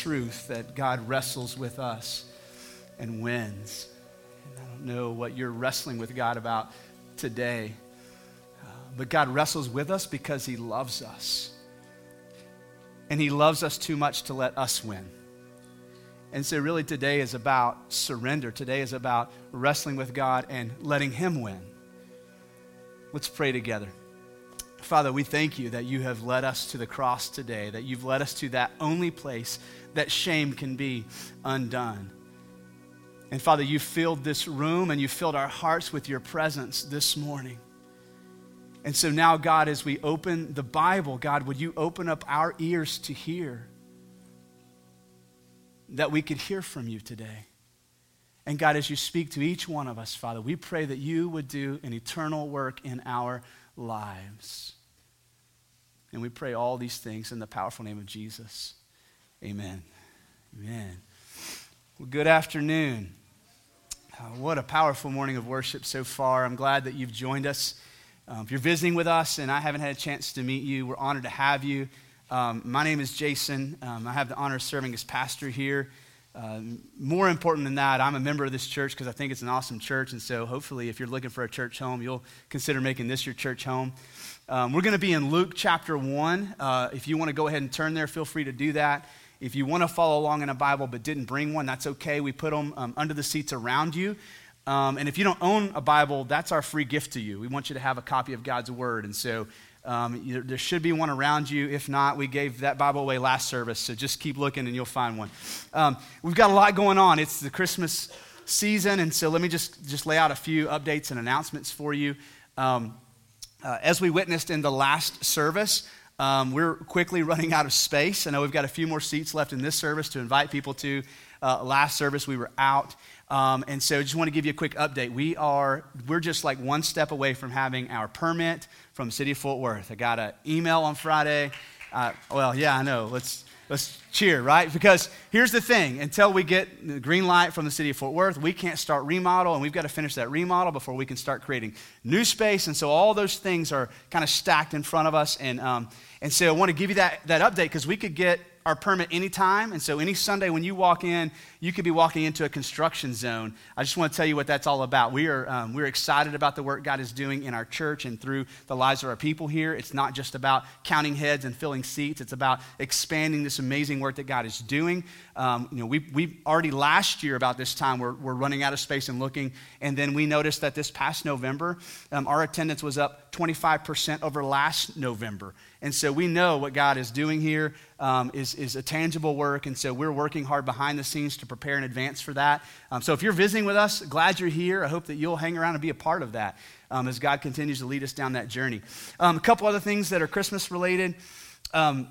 truth that God wrestles with us and wins. And I don't know what you're wrestling with God about today, uh, but God wrestles with us because He loves us. And He loves us too much to let us win. And so, really, today is about surrender. Today is about wrestling with God and letting Him win. Let's pray together. Father, we thank you that you have led us to the cross today, that you've led us to that only place that shame can be undone. And Father, you filled this room and you filled our hearts with your presence this morning. And so now, God, as we open the Bible, God, would you open up our ears to hear that we could hear from you today? And God, as you speak to each one of us, Father, we pray that you would do an eternal work in our lives. And we pray all these things in the powerful name of Jesus. Amen. Amen. Well, good afternoon. Uh, what a powerful morning of worship so far. I'm glad that you've joined us. Um, if you're visiting with us and I haven't had a chance to meet you, we're honored to have you. Um, my name is Jason. Um, I have the honor of serving as pastor here. Uh, more important than that, I'm a member of this church because I think it's an awesome church. And so, hopefully, if you're looking for a church home, you'll consider making this your church home. Um, we're going to be in Luke chapter 1. Uh, if you want to go ahead and turn there, feel free to do that. If you want to follow along in a Bible but didn't bring one, that's okay. We put them um, under the seats around you. Um, and if you don't own a Bible, that's our free gift to you. We want you to have a copy of God's Word. And so um, you, there should be one around you. If not, we gave that Bible away last service, so just keep looking and you'll find one. Um, we've got a lot going on. It's the Christmas season, and so let me just, just lay out a few updates and announcements for you. Um, uh, as we witnessed in the last service, um, we're quickly running out of space. I know we've got a few more seats left in this service to invite people to. Uh, last service, we were out. Um, and so just want to give you a quick update. We are, we're just like one step away from having our permit from city of Fort Worth. I got an email on Friday. Uh, well, yeah, I know. Let's, let's cheer, right? Because here's the thing until we get the green light from the city of Fort Worth, we can't start remodel, and we've got to finish that remodel before we can start creating new space. And so all those things are kind of stacked in front of us. And, um, and so I want to give you that, that update because we could get our permit anytime. And so any Sunday when you walk in, you could be walking into a construction zone. I just want to tell you what that's all about. We are, um, we're excited about the work God is doing in our church and through the lives of our people here. It's not just about counting heads and filling seats, it's about expanding this amazing work that God is doing. Um, you know, we, we already last year about this time, we're, we're running out of space and looking. And then we noticed that this past November, um, our attendance was up 25% over last November. And so we know what God is doing here um, is is, a tangible work. And so we're working hard behind the scenes to prepare in advance for that. Um, so if you're visiting with us, glad you're here. I hope that you'll hang around and be a part of that um, as God continues to lead us down that journey. Um, a couple other things that are Christmas related. Um,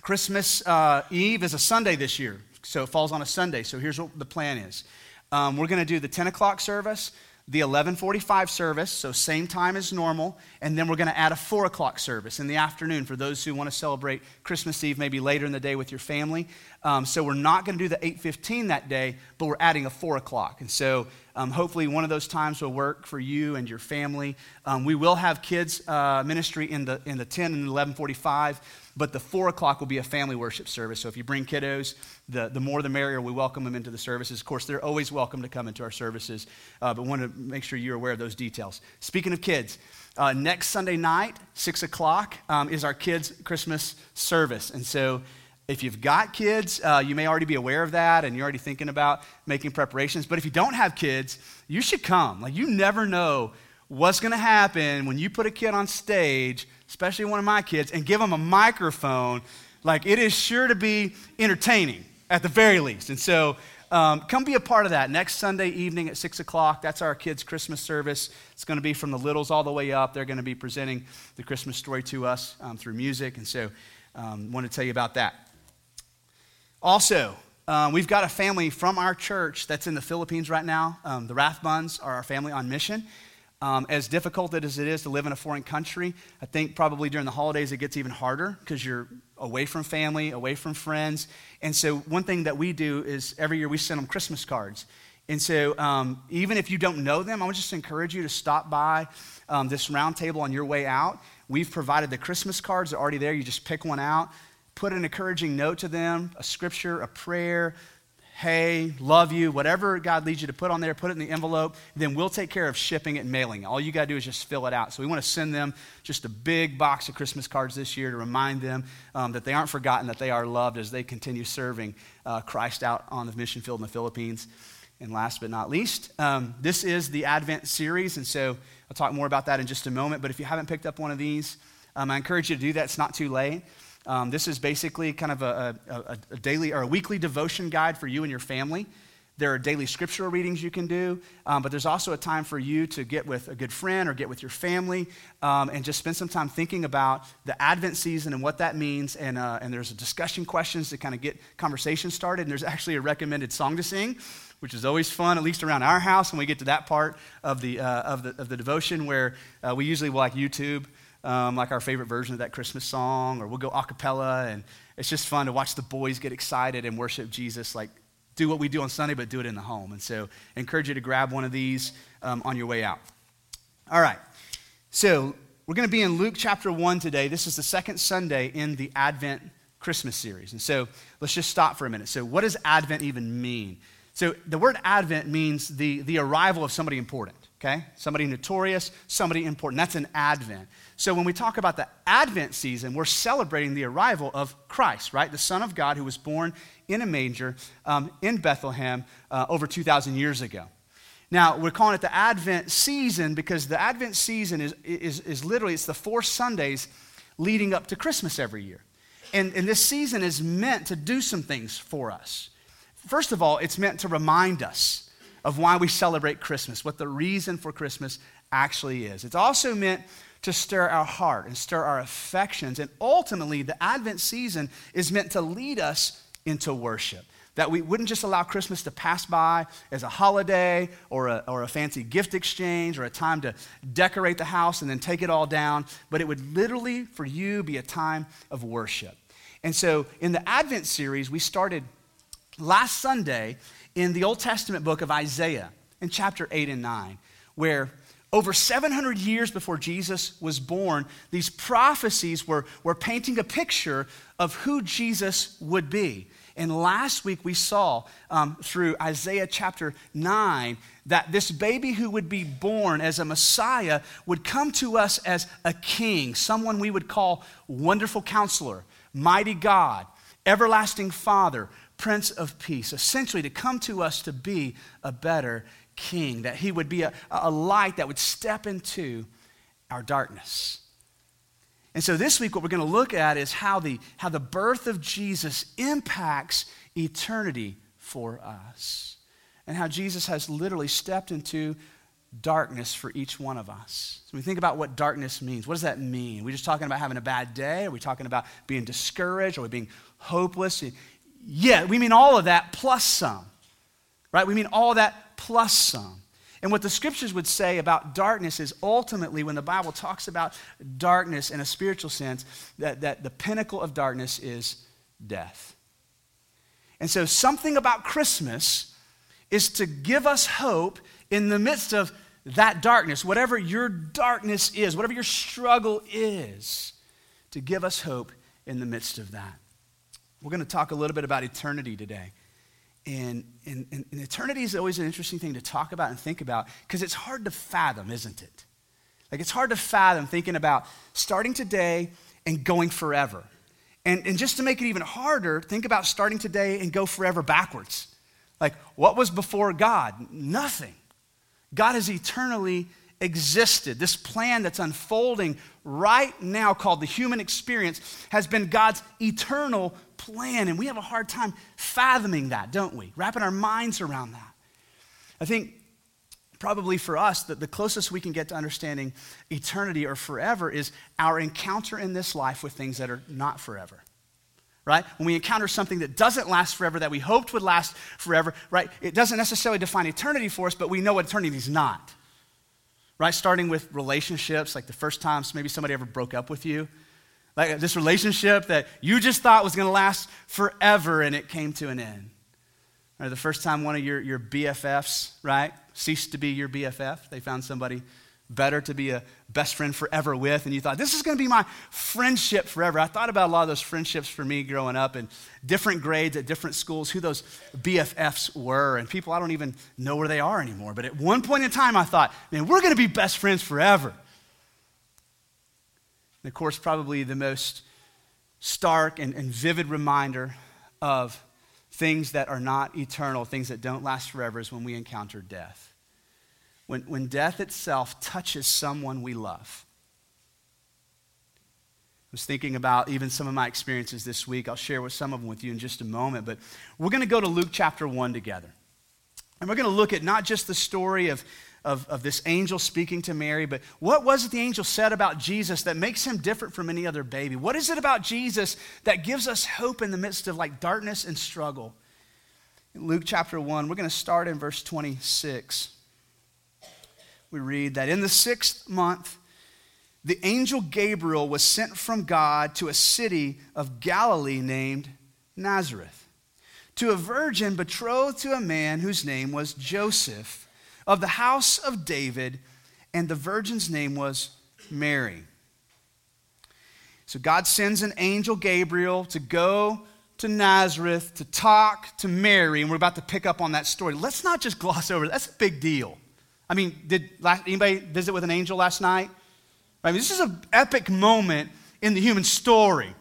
Christmas uh, Eve is a Sunday this year, so it falls on a Sunday. So here's what the plan is um, we're going to do the 10 o'clock service the 1145 service, so same time as normal, and then we're going to add a 4 o'clock service in the afternoon for those who want to celebrate Christmas Eve maybe later in the day with your family. Um, so we're not going to do the 815 that day, but we're adding a 4 o'clock. And so um, hopefully one of those times will work for you and your family. Um, we will have kids uh, ministry in the, in the 10 and 1145 but the four o'clock will be a family worship service. So if you bring kiddos, the, the more the merrier. We welcome them into the services. Of course, they're always welcome to come into our services, uh, but want to make sure you're aware of those details. Speaking of kids, uh, next Sunday night, 6 o'clock, um, is our kids' Christmas service. And so if you've got kids, uh, you may already be aware of that and you're already thinking about making preparations. But if you don't have kids, you should come. Like, you never know what's going to happen when you put a kid on stage especially one of my kids, and give them a microphone, like it is sure to be entertaining at the very least. And so um, come be a part of that next Sunday evening at 6 o'clock. That's our kids' Christmas service. It's going to be from the littles all the way up. They're going to be presenting the Christmas story to us um, through music. And so um, want to tell you about that. Also, um, we've got a family from our church that's in the Philippines right now. Um, the Rathbuns are our family on mission. Um, as difficult as it is to live in a foreign country, I think probably during the holidays it gets even harder because you're away from family, away from friends. And so, one thing that we do is every year we send them Christmas cards. And so, um, even if you don't know them, I would just encourage you to stop by um, this round table on your way out. We've provided the Christmas cards, they're already there. You just pick one out, put an encouraging note to them, a scripture, a prayer, hey, love you, whatever God leads you to put on there, put it in the envelope. Then we'll take care of shipping it and mailing it. All you got to do is just fill it out. So we want to send them just a big box of Christmas cards this year to remind them um, that they aren't forgotten, that they are loved as they continue serving uh, Christ out on the mission field in the Philippines. And last but not least, um, this is the Advent series. And so I'll talk more about that in just a moment. But if you haven't picked up one of these, um, I encourage you to do that. It's not too late. Um, this is basically kind of a, a, a, daily or a weekly devotion guide for you and your family. There are daily scriptural readings you can do, um, but there's also a time for you to get with a good friend or get with your family um, and just spend some time thinking about the Advent season and what that means. And, uh, and there's a discussion questions to kind of get conversation started. And there's actually a recommended song to sing, which is always fun, at least around our house when we get to that part of the, uh, of the, of the devotion where uh, we usually like YouTube um, like our favorite version of that Christmas song, or we'll go a cappella, and it's just fun to watch the boys get excited and worship Jesus, like do what we do on Sunday, but do it in the home. And so I encourage you to grab one of these um, on your way out. All right, so we're going to be in Luke chapter 1 today. This is the second Sunday in the Advent Christmas series. And so let's just stop for a minute. So, what does Advent even mean? So, the word Advent means the, the arrival of somebody important, okay? Somebody notorious, somebody important. That's an Advent. So when we talk about the Advent season, we're celebrating the arrival of Christ, right? The Son of God who was born in a manger um, in Bethlehem uh, over 2,000 years ago. Now, we're calling it the Advent season because the Advent season is, is, is literally, it's the four Sundays leading up to Christmas every year. And, and this season is meant to do some things for us. First of all, it's meant to remind us of why we celebrate Christmas, what the reason for Christmas actually is. It's also meant to stir our heart and stir our affections. And ultimately, the Advent season is meant to lead us into worship. That we wouldn't just allow Christmas to pass by as a holiday or a, or a fancy gift exchange or a time to decorate the house and then take it all down, but it would literally, for you, be a time of worship. And so in the Advent series, we started last Sunday in the Old Testament book of Isaiah in chapter 8 and 9, where over 700 years before Jesus was born, these prophecies were, were painting a picture of who Jesus would be. And last week we saw um, through Isaiah chapter 9 that this baby who would be born as a Messiah would come to us as a king, someone we would call Wonderful Counselor, Mighty God, Everlasting Father, Prince of Peace, essentially to come to us to be a better king, that he would be a, a light that would step into our darkness. And so this week, what we're going to look at is how the, how the birth of Jesus impacts eternity for us, and how Jesus has literally stepped into darkness for each one of us. So we think about what darkness means. What does that mean? Are we just talking about having a bad day? Are we talking about being discouraged? Are we being hopeless? Yeah, we mean all of that plus some. Right? We mean all that plus some. And what the scriptures would say about darkness is ultimately, when the Bible talks about darkness in a spiritual sense, that, that the pinnacle of darkness is death. And so, something about Christmas is to give us hope in the midst of that darkness, whatever your darkness is, whatever your struggle is, to give us hope in the midst of that. We're going to talk a little bit about eternity today. And, and, and, eternity is always an interesting thing to talk about and think about because it's hard to fathom, isn't it? Like, it's hard to fathom thinking about starting today and going forever. And, and just to make it even harder, think about starting today and go forever backwards. Like, what was before God? Nothing. God is eternally existed. This plan that's unfolding right now, called the human experience, has been God's eternal plan. And we have a hard time fathoming that, don't we? Wrapping our minds around that. I think probably for us that the closest we can get to understanding eternity or forever is our encounter in this life with things that are not forever right? When we encounter something that doesn't last forever, that we hoped would last forever, right? It doesn't necessarily define eternity for us, but we know what eternity is not right? Starting with relationships, like the first time maybe somebody ever broke up with you. Like this relationship that you just thought was going to last forever and it came to an end. Or the first time one of your, your BFFs, right, ceased to be your BFF. They found somebody better to be a best friend forever with, and you thought, this is going to be my friendship forever. I thought about a lot of those friendships for me growing up in different grades at different schools, who those BFFs were, and people I don't even know where they are anymore. But at one point in time, I thought, man, we're going to be best friends forever. And of course, probably the most stark and, and vivid reminder of things that are not eternal, things that don't last forever, is when we encounter death. When, when death itself touches someone we love. I was thinking about even some of my experiences this week. I'll share with some of them with you in just a moment. But we're going to go to Luke chapter 1 together. And we're going to look at not just the story of, of, of this angel speaking to Mary, but what was it the angel said about Jesus that makes him different from any other baby? What is it about Jesus that gives us hope in the midst of like darkness and struggle? In Luke chapter 1, we're going to start in verse 26 we read that in the sixth month, the angel Gabriel was sent from God to a city of Galilee named Nazareth, to a virgin betrothed to a man whose name was Joseph, of the house of David, and the virgin's name was Mary. So God sends an angel Gabriel to go to Nazareth to talk to Mary, and we're about to pick up on that story. Let's not just gloss over. That's a big deal. I mean, did anybody visit with an angel last night? I mean, this is an epic moment in the human story.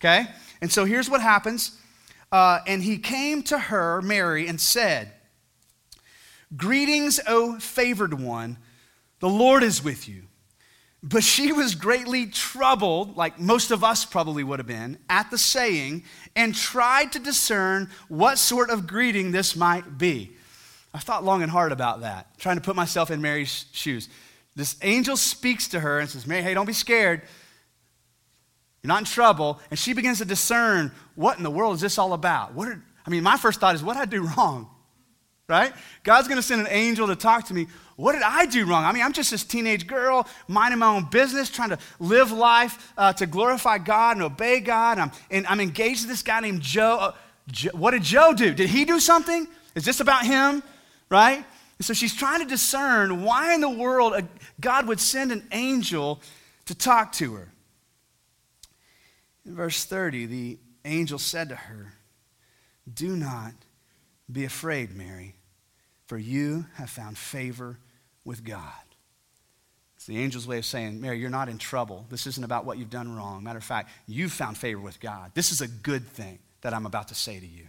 Okay? And so here's what happens. Uh, and he came to her, Mary, and said, Greetings, O favored one, the Lord is with you. But she was greatly troubled, like most of us probably would have been, at the saying, and tried to discern what sort of greeting this might be. I thought long and hard about that, trying to put myself in Mary's shoes. This angel speaks to her and says, Mary, hey, don't be scared. You're not in trouble. And she begins to discern what in the world is this all about? What are, I mean, my first thought is, what did I do wrong? Right? God's going to send an angel to talk to me. What did I do wrong? I mean, I'm just this teenage girl minding my own business, trying to live life uh, to glorify God and obey God. I'm, and I'm engaged with this guy named Joe. Uh, Joe. What did Joe do? Did he do something? Is this about him? Right? And so she's trying to discern why in the world God would send an angel to talk to her. In verse 30, the angel said to her, Do not be afraid, Mary, for you have found favor with God. It's the angel's way of saying, Mary, you're not in trouble. This isn't about what you've done wrong. Matter of fact, you've found favor with God. This is a good thing that I'm about to say to you.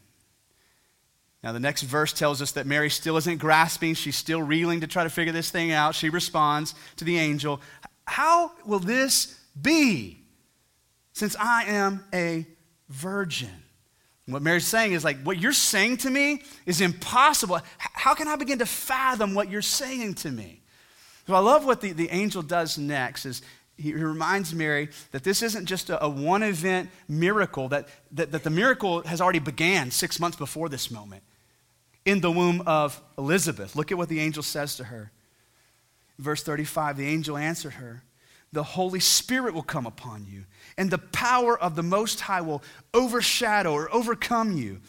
Now, the next verse tells us that Mary still isn't grasping. She's still reeling to try to figure this thing out. She responds to the angel, How will this be since I am a virgin? what Mary's saying is like, what you're saying to me is impossible. How can I begin to fathom what you're saying to me? So I love what the, the angel does next is he reminds Mary that this isn't just a, a one event miracle, that, that, that the miracle has already began six months before this moment in the womb of Elizabeth. Look at what the angel says to her. Verse 35 the angel answered her, The Holy Spirit will come upon you, and the power of the Most High will overshadow or overcome you.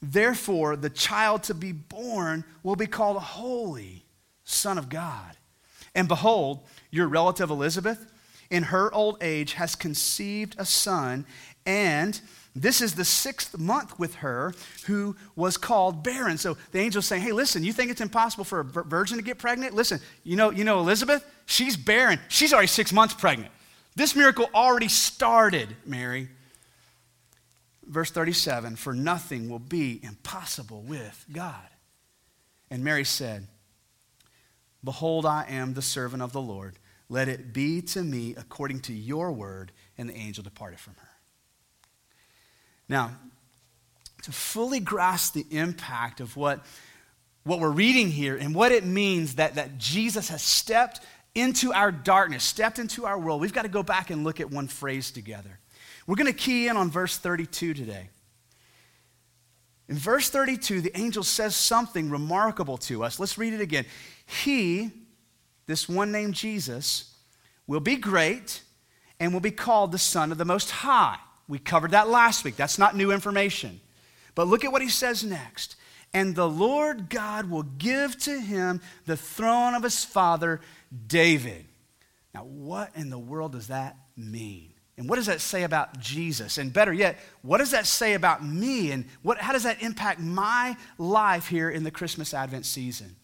Therefore, the child to be born will be called a Holy Son of God. And behold, your relative Elizabeth, in her old age, has conceived a son, and this is the sixth month with her who was called barren. So the angel's saying, Hey, listen, you think it's impossible for a virgin to get pregnant? Listen, you know, you know Elizabeth? She's barren. She's already six months pregnant. This miracle already started, Mary. Verse 37 For nothing will be impossible with God. And Mary said, Behold, I am the servant of the Lord. Let it be to me according to your word. And the angel departed from her. Now, to fully grasp the impact of what, what we're reading here and what it means that, that Jesus has stepped into our darkness, stepped into our world, we've got to go back and look at one phrase together. We're going to key in on verse 32 today. In verse 32, the angel says something remarkable to us. Let's read it again. He, this one named Jesus, will be great and will be called the Son of the Most High. We covered that last week. That's not new information. But look at what he says next. And the Lord God will give to him the throne of his father David. Now, what in the world does that mean? And what does that say about Jesus? And better yet, what does that say about me? And what, how does that impact my life here in the Christmas Advent season?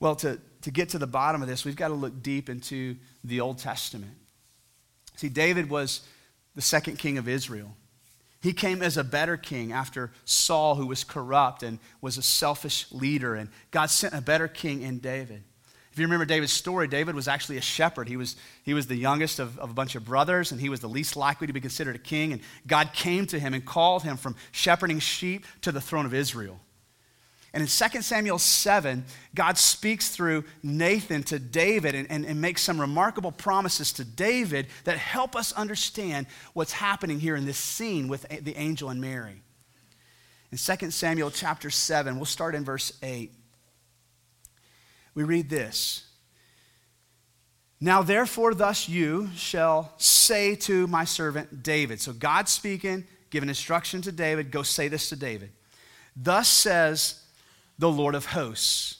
Well, to, to get to the bottom of this, we've got to look deep into the Old Testament. See, David was the second king of Israel. He came as a better king after Saul, who was corrupt and was a selfish leader, and God sent a better king in David. If you remember David's story, David was actually a shepherd. He was, he was the youngest of, of a bunch of brothers, and he was the least likely to be considered a king. And God came to him and called him from shepherding sheep to the throne of Israel. And in 2 Samuel 7, God speaks through Nathan to David and, and, and, makes some remarkable promises to David that help us understand what's happening here in this scene with the angel and Mary. In 2 Samuel chapter 7, we'll start in verse 8 we read this Now, therefore, thus you shall say to my servant David. So, God speaking, giving instruction to David, go say this to David. Thus says the Lord of hosts.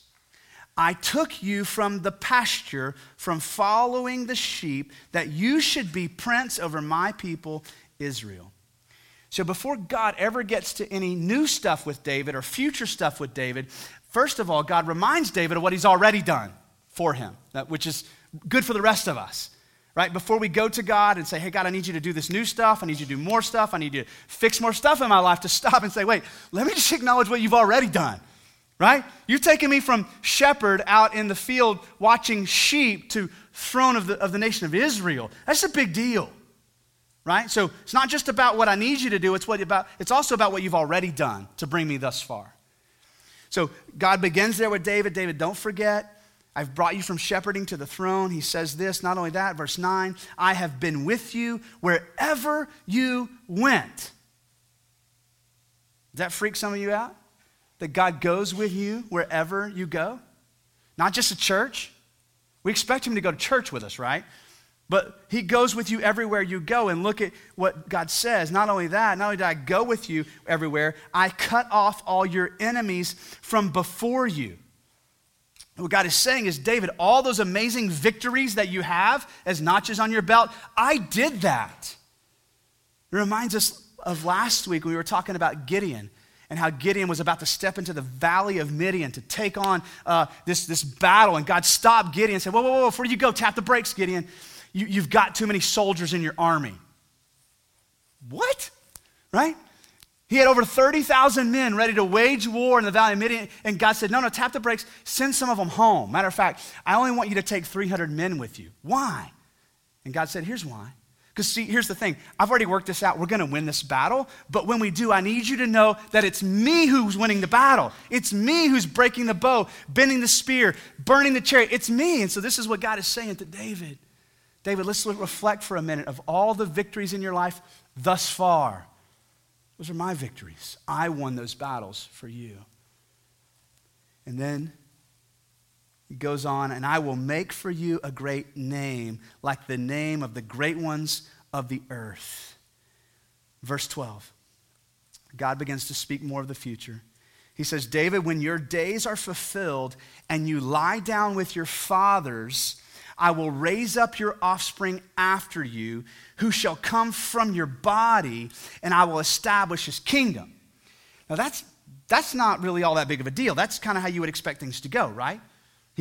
I took you from the pasture, from following the sheep, that you should be prince over my people, Israel. So, before God ever gets to any new stuff with David or future stuff with David, First of all, God reminds David of what he's already done for him, which is good for the rest of us. Right? Before we go to God and say, hey, God, I need you to do this new stuff. I need you to do more stuff. I need you to fix more stuff in my life to stop and say, wait, let me just acknowledge what you've already done. Right? You're taking me from shepherd out in the field watching sheep to throne of the, of the nation of Israel. That's a big deal. Right? So it's not just about what I need you to do, it's, what about, it's also about what you've already done to bring me thus far. So God begins there with David. David, don't forget, I've brought you from shepherding to the throne. He says this, not only that, verse 9, I have been with you wherever you went. Does that freak some of you out? That God goes with you wherever you go? Not just a church. We expect Him to go to church with us, right? But he goes with you everywhere you go. And look at what God says. Not only that, not only did I go with you everywhere, I cut off all your enemies from before you. What God is saying is, David, all those amazing victories that you have as notches on your belt, I did that. It reminds us of last week when we were talking about Gideon and how Gideon was about to step into the valley of Midian to take on uh, this, this battle. And God stopped Gideon and said, Whoa, whoa, whoa, before you go, tap the brakes, Gideon you, you've got too many soldiers in your army. What? Right? He had over 30,000 men ready to wage war in the valley of Midian. And God said, No, no, tap the brakes. Send some of them home. Matter of fact, I only want you to take 300 men with you. Why? And God said, Here's why. Because, see, here's the thing I've already worked this out. We're going to win this battle. But when we do, I need you to know that it's me who's winning the battle. It's me who's breaking the bow, bending the spear, burning the chariot. It's me. And so, this is what God is saying to David. David, let's reflect for a minute of all the victories in your life thus far. Those are my victories. I won those battles for you. And then he goes on, and I will make for you a great name, like the name of the great ones of the earth. Verse 12. God begins to speak more of the future. He says, David, when your days are fulfilled and you lie down with your fathers, I will raise up your offspring after you, who shall come from your body, and I will establish his kingdom. Now, that's, that's not really all that big of a deal. That's kind of how you would expect things to go, right?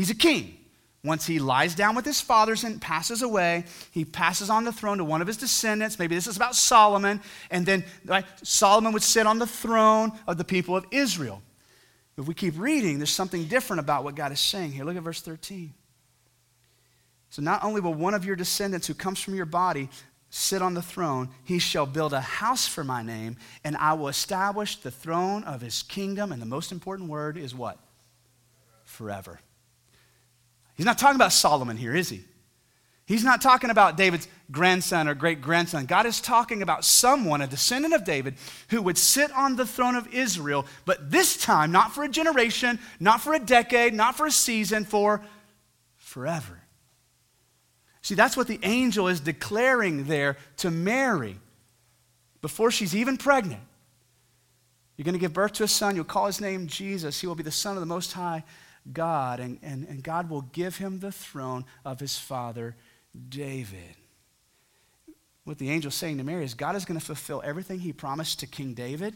He's a king. Once he lies down with his fathers and passes away, he passes on the throne to one of his descendants. Maybe this is about Solomon. And then right, Solomon would sit on the throne of the people of Israel. If we keep reading, there's something different about what God is saying here. Look at verse 13. So not only will one of your descendants who comes from your body sit on the throne, he shall build a house for my name, and I will establish the throne of his kingdom. And the most important word is what? Forever. He's not talking about Solomon here, is he? He's not talking about David's grandson or great grandson. God is talking about someone, a descendant of David, who would sit on the throne of Israel, but this time not for a generation, not for a decade, not for a season, for forever. See, that's what the angel is declaring there to Mary before she's even pregnant. You're going to give birth to a son. You'll call his name Jesus. He will be the Son of the Most High God, and, and, and God will give him the throne of his father David. What the angel's saying to Mary is God is going to fulfill everything he promised to King David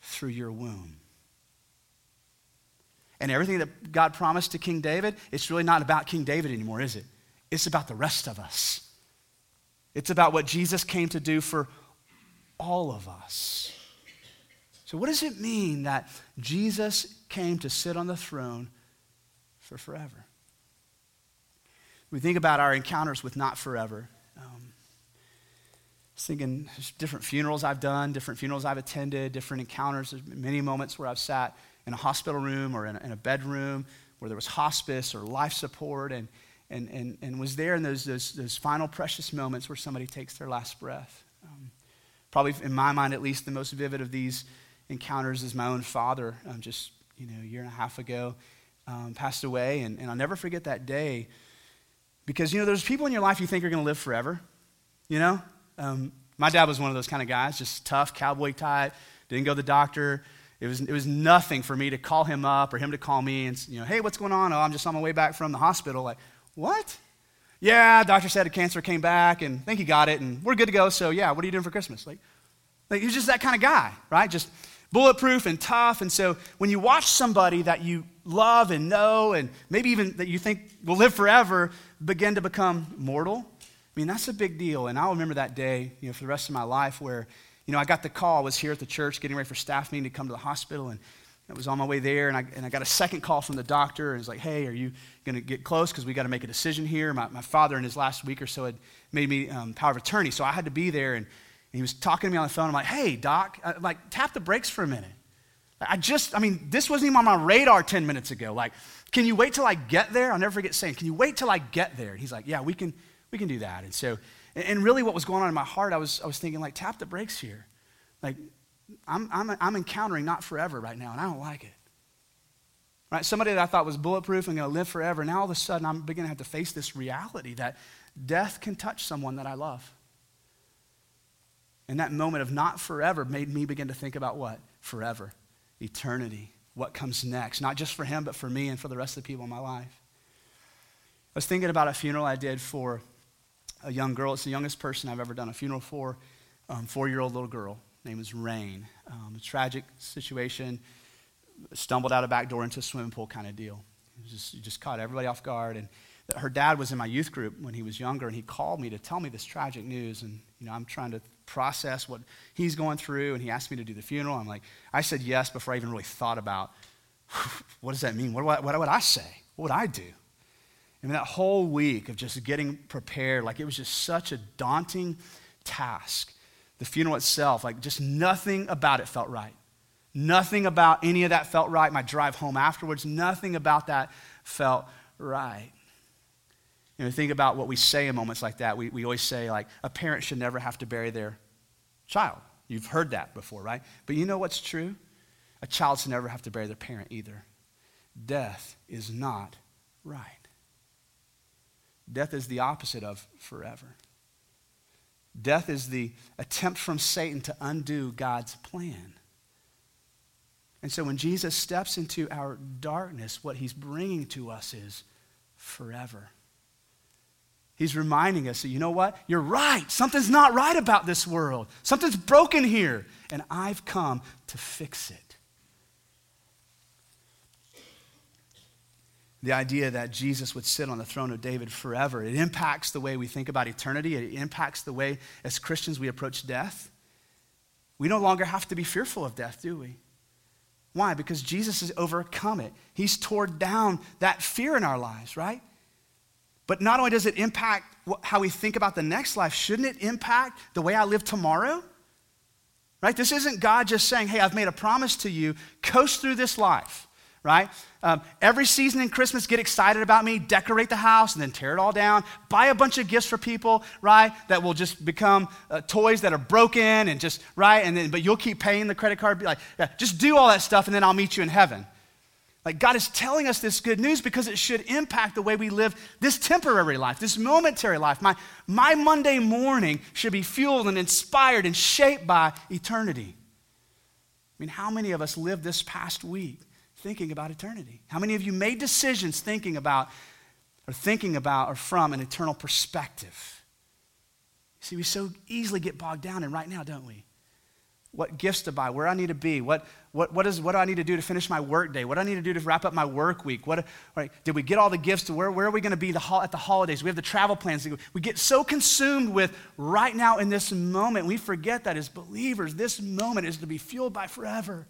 through your womb. And everything that God promised to King David, it's really not about King David anymore, is it? It's about the rest of us. It's about what Jesus came to do for all of us. So, what does it mean that Jesus came to sit on the throne for forever? we think about our encounters with not forever. Um, different funerals I've done, different funerals I've attended, different encounters. There's many moments where I've sat in a hospital room or in a, in a bedroom where there was hospice or life support and, and, and, and was there in those, those, those final precious moments where somebody takes their last breath. Um, probably, in my mind at least, the most vivid of these encounters is my own father, um, just you know, a year and a half ago, um, passed away. And, and I'll never forget that day because, you know, there's people in your life you think are going to live forever. You know? Um, my dad was one of those kind of guys, just tough, cowboy type, didn't go to the doctor. It was, it was nothing for me to call him up or him to call me and, you know, hey, what's going on? Oh, I'm just on my way back from the hospital. Like, what? Yeah, doctor said a cancer came back and I think he got it and we're good to go. So, yeah, what are you doing for Christmas? Like, like he was just that kind of guy, right? Just bulletproof and tough. And so when you watch somebody that you love and know and maybe even that you think will live forever begin to become mortal, I mean, that's a big deal. And I'll remember that day, you know, for the rest of my life where, you know, I got the call, I was here at the church getting ready for staff meeting to come to the hospital and I was on my way there, and I, and I got a second call from the doctor, and he's like, hey, are you going to get close? Because we got to make a decision here. My, my father, in his last week or so, had made me um, power of attorney, so I had to be there, and, he was talking to me on the phone. I'm like, hey, doc, I, like, tap the brakes for a minute. I just, I mean, this wasn't even on my radar 10 minutes ago. Like, can you wait till I get there? I'll never forget saying, can you wait till I get there? And he's like, yeah, we can, we can do that. And so, and really what was going on in my heart, I was, I was thinking, like, tap the brakes here. Like, I'm, I'm, I'm encountering not forever right now, and I don't like it. Right? Somebody that I thought was bulletproof and going to live forever, now all of a sudden I'm beginning to have to face this reality that death can touch someone that I love. And that moment of not forever made me begin to think about what? Forever, eternity, what comes next, not just for him, but for me and for the rest of the people in my life. I was thinking about a funeral I did for a young girl. It's the youngest person I've ever done a funeral for, um, four year old little girl. name is Rain. Um, a tragic situation stumbled out a back door into a swimming pool kind of deal. It just, just caught everybody off guard. And her dad was in my youth group when he was younger, and he called me to tell me this tragic news. And, you know, I'm trying to process what he's going through, and he asked me to do the funeral. I'm like, I said yes before I even really thought about what does that mean? What, I, what would I say? What would I do? And that whole week of just getting prepared, like it was just such a daunting task. The funeral itself, like just nothing about it felt right. Nothing about any of that felt right. My drive home afterwards, nothing about that felt right. You know, think about what we say in moments like that. We, we always say, like, a parent should never have to bury their child. You've heard that before, right? But you know what's true? A child should never have to bury their parent either. Death is not right. Death is the opposite of forever. Death is the attempt from Satan to undo God's plan. And so when Jesus steps into our darkness, what he's bringing to us is forever. He's reminding us that, you know what? You're right. Something's not right about this world. Something's broken here, and I've come to fix it. The idea that Jesus would sit on the throne of David forever, it impacts the way we think about eternity. It impacts the way, as Christians, we approach death. We no longer have to be fearful of death, do we? Why? Because Jesus has overcome it. He's torn down that fear in our lives, right? But not only does it impact how we think about the next life, shouldn't it impact the way I live tomorrow? Right? This isn't God just saying, hey, I've made a promise to you, coast through this life, right? Um, every season in Christmas, get excited about me, decorate the house, and then tear it all down. Buy a bunch of gifts for people, right? That will just become uh, toys that are broken and just, right? And then, but you'll keep paying the credit card. Be like, yeah, just do all that stuff, and then I'll meet you in heaven. Like, God is telling us this good news because it should impact the way we live this temporary life, this momentary life. My, my Monday morning should be fueled and inspired and shaped by eternity. I mean, how many of us lived this past week thinking about eternity? How many of you made decisions thinking about or thinking about or from an eternal perspective? See, we so easily get bogged down in right now, don't we? What gifts to buy, where I need to be, what, what, what, is, what do I need to do to finish my work day, what do I need to do to wrap up my work week. What, right, did we get all the gifts to where, where are we going to be the, at the holidays? We have the travel plans. We get so consumed with right now in this moment, we forget that as believers, this moment is to be fueled by forever.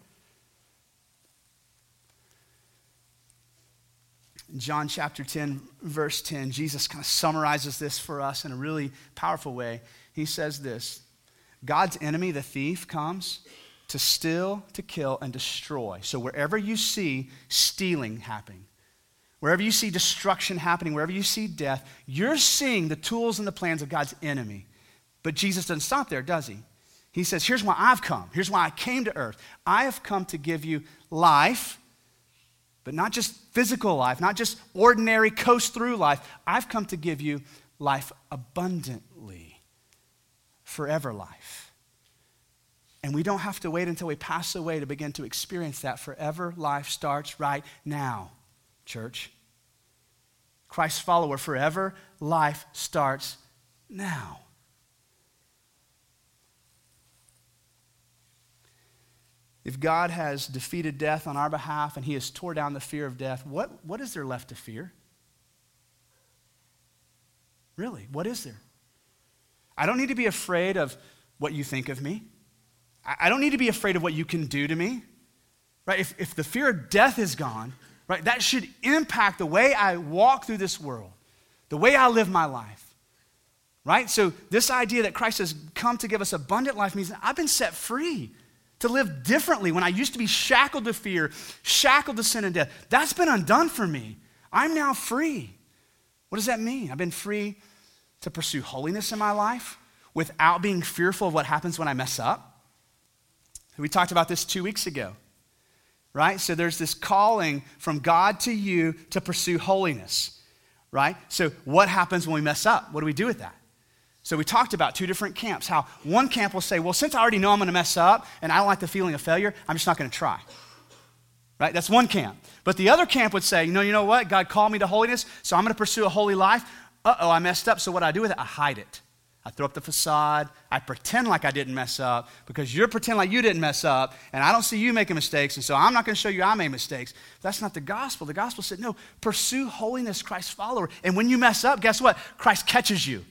John chapter 10, verse 10, Jesus kind of summarizes this for us in a really powerful way. He says this God's enemy, the thief, comes to steal, to kill, and destroy. So wherever you see stealing happening, wherever you see destruction happening, wherever you see death, you're seeing the tools and the plans of God's enemy. But Jesus doesn't stop there, does he? He says, Here's why I've come. Here's why I came to earth. I have come to give you life, but not just physical life, not just ordinary coast through life. I've come to give you life abundantly, forever life. And we don't have to wait until we pass away to begin to experience that forever. Life starts right now, church. Christ's follower, forever life starts now. If God has defeated death on our behalf and he has tore down the fear of death, what, what is there left to fear? Really, what is there? I don't need to be afraid of what you think of me. I don't need to be afraid of what you can do to me. Right? If, if the fear of death is gone, right, that should impact the way I walk through this world, the way I live my life. Right? So, this idea that Christ has come to give us abundant life means I've been set free to live differently. When I used to be shackled to fear, shackled to sin and death, that's been undone for me. I'm now free. What does that mean? I've been free to pursue holiness in my life without being fearful of what happens when I mess up. We talked about this two weeks ago, right? So there's this calling from God to you to pursue holiness, right? So what happens when we mess up? What do we do with that? So we talked about two different camps. How one camp will say, well, since I already know I'm going to mess up and I don't like the feeling of failure, I'm just not going to try. Right? That's one camp. But the other camp would say, you know, you know what? God called me to holiness, so I'm going to pursue a holy life. Uh oh, I messed up. So what do I do with it? I hide it. I throw up the facade. I pretend like I didn't mess up because you're pretending like you didn't mess up, and I don't see you making mistakes, and so I'm not going to show you I made mistakes. That's not the gospel. The gospel said, no, pursue holiness, Christ's follower. And when you mess up, guess what? Christ catches you.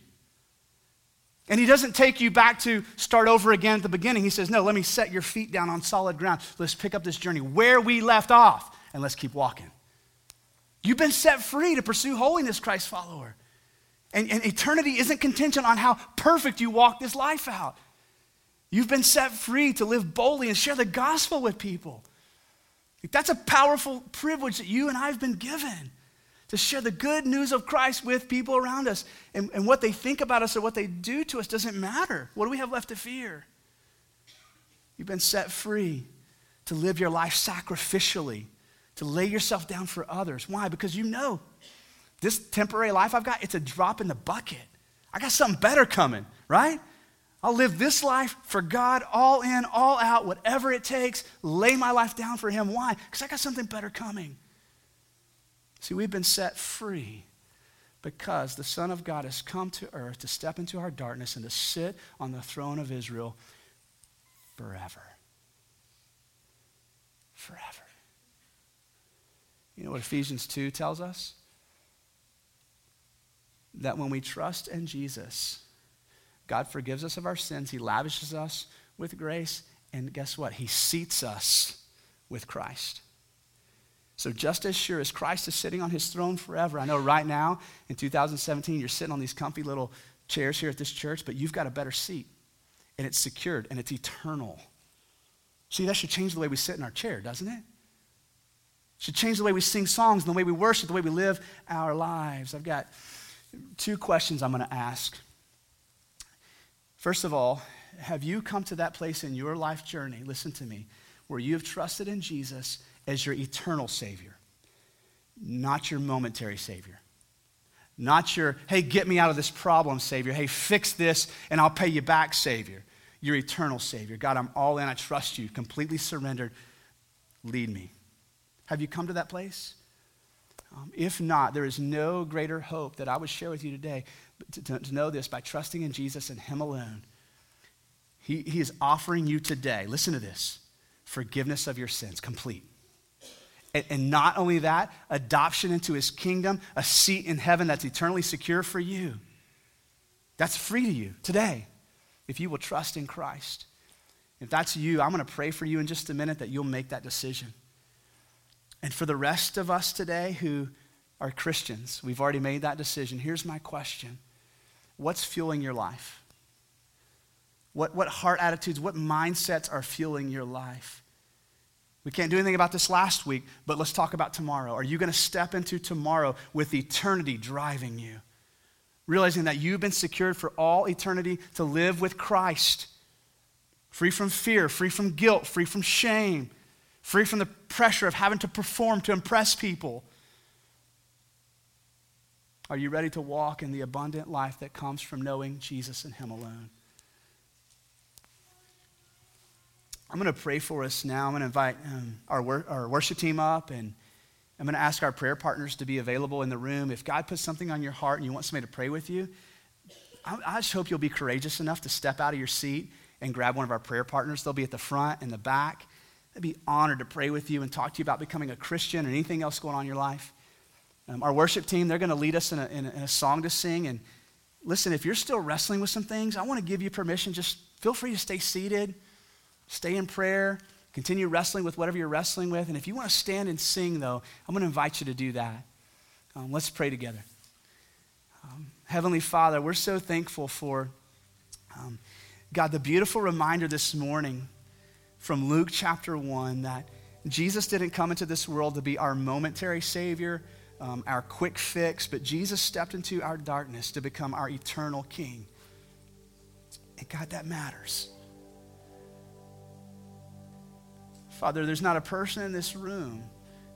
And he doesn't take you back to start over again at the beginning. He says, no, let me set your feet down on solid ground. Let's pick up this journey where we left off, and let's keep walking. You've been set free to pursue holiness, Christ's follower. And, and eternity isn't contingent on how perfect you walk this life out. You've been set free to live boldly and share the gospel with people. That's a powerful privilege that you and I have been given to share the good news of Christ with people around us. And, and what they think about us or what they do to us doesn't matter. What do we have left to fear? You've been set free to live your life sacrificially, to lay yourself down for others. Why? Because you know this temporary life I've got, it's a drop in the bucket. I got something better coming, right? I'll live this life for God, all in, all out, whatever it takes, lay my life down for Him. Why? Because I got something better coming. See, we've been set free because the Son of God has come to earth to step into our darkness and to sit on the throne of Israel forever. Forever. You know what Ephesians 2 tells us? That when we trust in Jesus, God forgives us of our sins, He lavishes us with grace, and guess what? He seats us with Christ. So, just as sure as Christ is sitting on his throne forever, I know right now in 2017 you're sitting on these comfy little chairs here at this church, but you've got a better seat, and it's secured and it's eternal. See, that should change the way we sit in our chair, doesn't it? should change the way we sing songs, and the way we worship, the way we live our lives. I've got two questions I'm going to ask. First of all, have you come to that place in your life journey, listen to me, where you have trusted in Jesus as your eternal Savior, not your momentary Savior? Not your, hey, get me out of this problem, Savior. Hey, fix this and I'll pay you back, Savior. Your eternal Savior. God, I'm all in. I trust you. Completely surrendered. Lead me. Have you come to that place? Um, if not, there is no greater hope that I would share with you today to, to, to know this by trusting in Jesus and Him alone. He, he is offering you today, listen to this, forgiveness of your sins, complete. And, and not only that, adoption into His kingdom, a seat in heaven that's eternally secure for you. That's free to you today if you will trust in Christ. If that's you, I'm going to pray for you in just a minute that you'll make that decision. And for the rest of us today who are Christians, we've already made that decision. Here's my question What's fueling your life? What, what heart attitudes, what mindsets are fueling your life? We can't do anything about this last week, but let's talk about tomorrow. Are you going to step into tomorrow with eternity driving you? Realizing that you've been secured for all eternity to live with Christ, free from fear, free from guilt, free from shame, free from the pressure of having to perform to impress people. Are you ready to walk in the abundant life that comes from knowing Jesus and Him alone? I'm going to pray for us now. I'm going to invite um, our, wor- our worship team up, and I'm going to ask our prayer partners to be available in the room. If God puts something on your heart and you want somebody to pray with you, I, I just hope you'll be courageous enough to step out of your seat and grab one of our prayer partners. They'll be at the front and the back. I'd be honored to pray with you and talk to you about becoming a Christian or anything else going on in your life. Um, our worship team, they're going to lead us in a, in, a, in a song to sing. And listen, if you're still wrestling with some things, I want to give you permission. Just feel free to stay seated, stay in prayer, continue wrestling with whatever you're wrestling with. And if you want to stand and sing, though, I'm going to invite you to do that. Um, let's pray together. Um, Heavenly Father, we're so thankful for, um, God, the beautiful reminder this morning from Luke chapter 1 that Jesus didn't come into this world to be our momentary Savior, um, our quick fix, but Jesus stepped into our darkness to become our eternal King. And God, that matters. Father, there's not a person in this room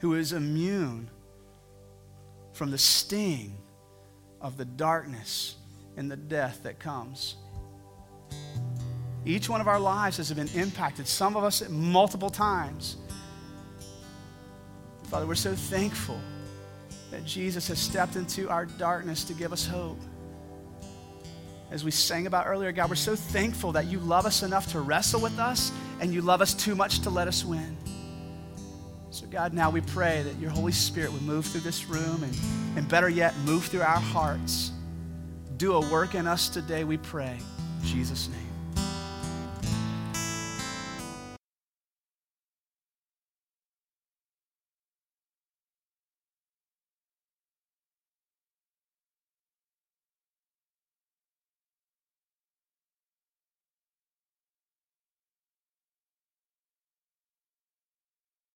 who is immune from the sting of the darkness and the death that comes. Each one of our lives has been impacted, some of us multiple times. Father, we're so thankful that Jesus has stepped into our darkness to give us hope. As we sang about earlier, God, we're so thankful that you love us enough to wrestle with us and you love us too much to let us win. So, God, now we pray that your Holy Spirit would move through this room and, and better yet, move through our hearts. Do a work in us today, we pray. In Jesus' name.